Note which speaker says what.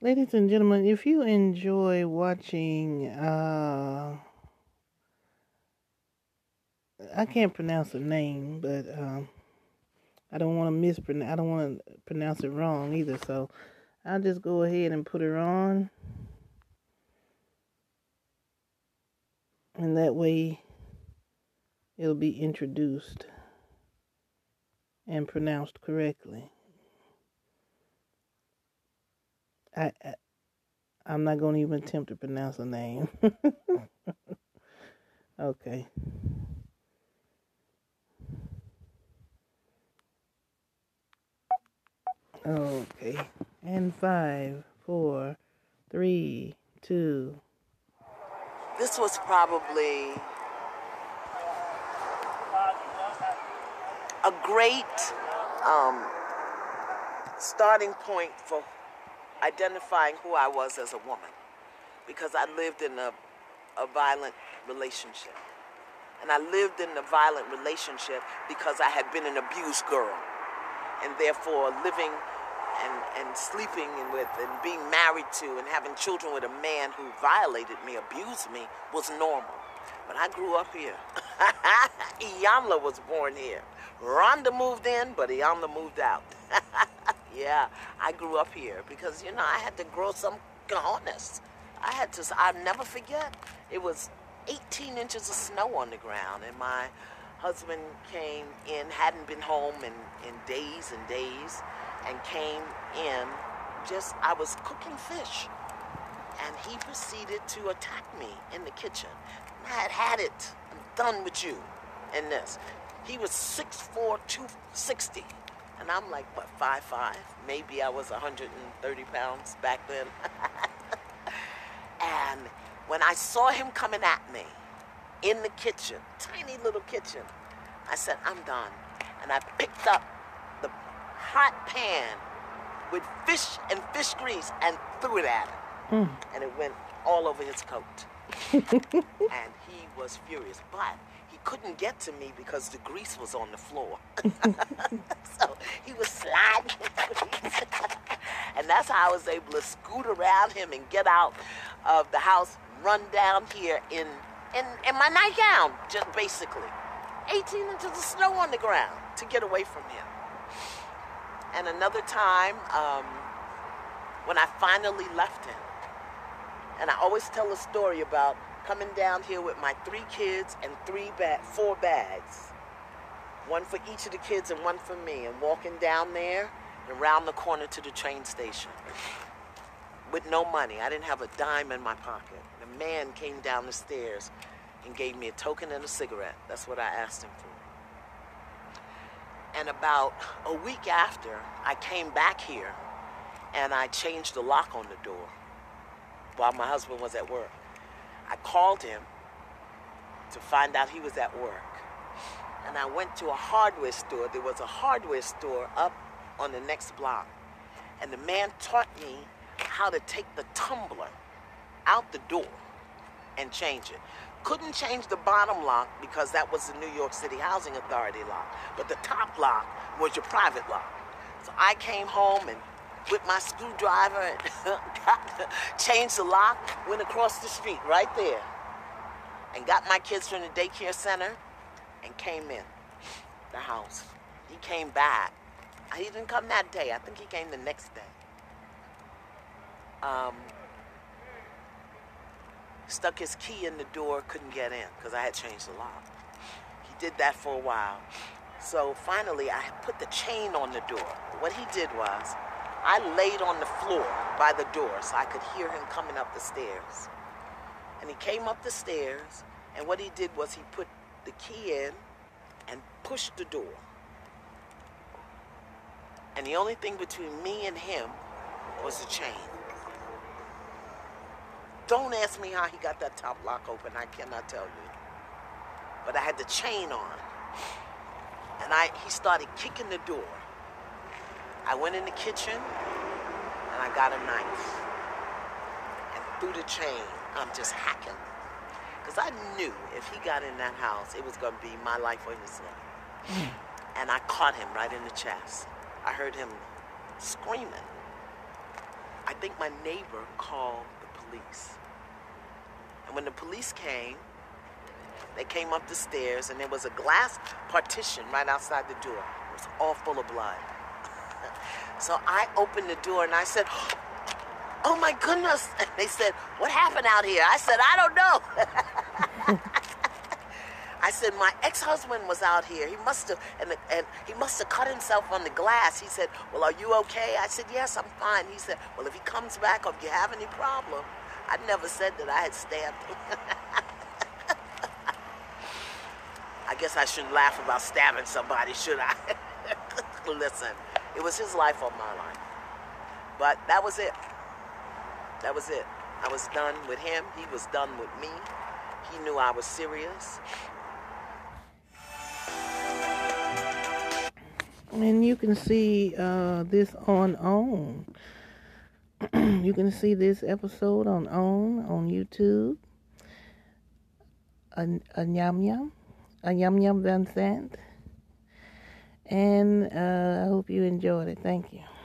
Speaker 1: Ladies and gentlemen, if you enjoy watching, uh, I can't pronounce her name, but um, I don't want to mispronounce. I don't want to pronounce it wrong either. So I'll just go ahead and put her on, and that way it'll be introduced and pronounced correctly. I, I I'm not to even attempt to pronounce her name. okay. Okay. And five, four, three, two.
Speaker 2: This was probably a great um, starting point for identifying who I was as a woman because I lived in a, a violent relationship. And I lived in a violent relationship because I had been an abused girl. And therefore, living and, and sleeping with and being married to and having children with a man who violated me, abused me, was normal. But I grew up here. Iyanla was born here. Rhonda moved in, but Iyanla moved out. yeah, I grew up here because, you know, I had to grow some cojones. I had to, I'll never forget, it was 18 inches of snow on the ground, and my husband came in, hadn't been home in, in days and days, and came in just, I was cooking fish. And he proceeded to attack me in the kitchen. I had had it. I'm done with you in this. He was 6'4", 260. And I'm like, what, 5'5"? Maybe I was 130 pounds back then. and when I saw him coming at me in the kitchen, tiny little kitchen, I said, I'm done. And I picked up the hot pan with fish and fish grease and threw it at him. Mm. And it went all over his coat. and he was furious. But he couldn't get to me because the grease was on the floor. so he was sliding grease. and that's how I was able to scoot around him and get out of the house, run down here in, in, in my nightgown, just basically. 18 inches of snow on the ground to get away from him. And another time, um, when I finally left him, and I always tell a story about coming down here with my three kids and three ba- four bags, one for each of the kids and one for me, and walking down there and around the corner to the train station with no money. I didn't have a dime in my pocket. The man came down the stairs and gave me a token and a cigarette. That's what I asked him for. And about a week after, I came back here and I changed the lock on the door while my husband was at work. I called him to find out he was at work. And I went to a hardware store. There was a hardware store up on the next block. And the man taught me how to take the tumbler out the door and change it. Couldn't change the bottom lock because that was the New York City Housing Authority lock. But the top lock was your private lock. So I came home and with my screwdriver and changed the lock, went across the street right there and got my kids from the daycare center and came in the house. He came back. He didn't come that day. I think he came the next day. Um, stuck his key in the door, couldn't get in because I had changed the lock. He did that for a while. So finally, I put the chain on the door. What he did was, I laid on the floor by the door so I could hear him coming up the stairs. And he came up the stairs, and what he did was he put the key in and pushed the door. And the only thing between me and him was the chain. Don't ask me how he got that top lock open. I cannot tell you. But I had the chain on. And I he started kicking the door. I went in the kitchen and I got a knife. And through the chain, I'm just hacking. Because I knew if he got in that house, it was going to be my life or his life. Hmm. and I caught him right in the chest. I heard him screaming. I think my neighbor called the police. And when the police came, they came up the stairs and there was a glass partition right outside the door. It was all full of blood. So I opened the door and I said, Oh my goodness. And they said, What happened out here? I said, I don't know. I said, My ex husband was out here. He must have, and, and he must have cut himself on the glass. He said, Well, are you okay? I said, Yes, I'm fine. He said, Well, if he comes back or if you have any problem, I never said that I had stabbed him. I guess I shouldn't laugh about stabbing somebody, should I? Listen, it was his life or my life. But that was it. That was it. I was done with him. He was done with me. He knew I was serious.
Speaker 1: And you can see uh, this on OWN. you can see this episode on OWN on YouTube. A, a Yum Yum. A Yum Yum Vincent. And uh, I hope you enjoyed it. Thank you.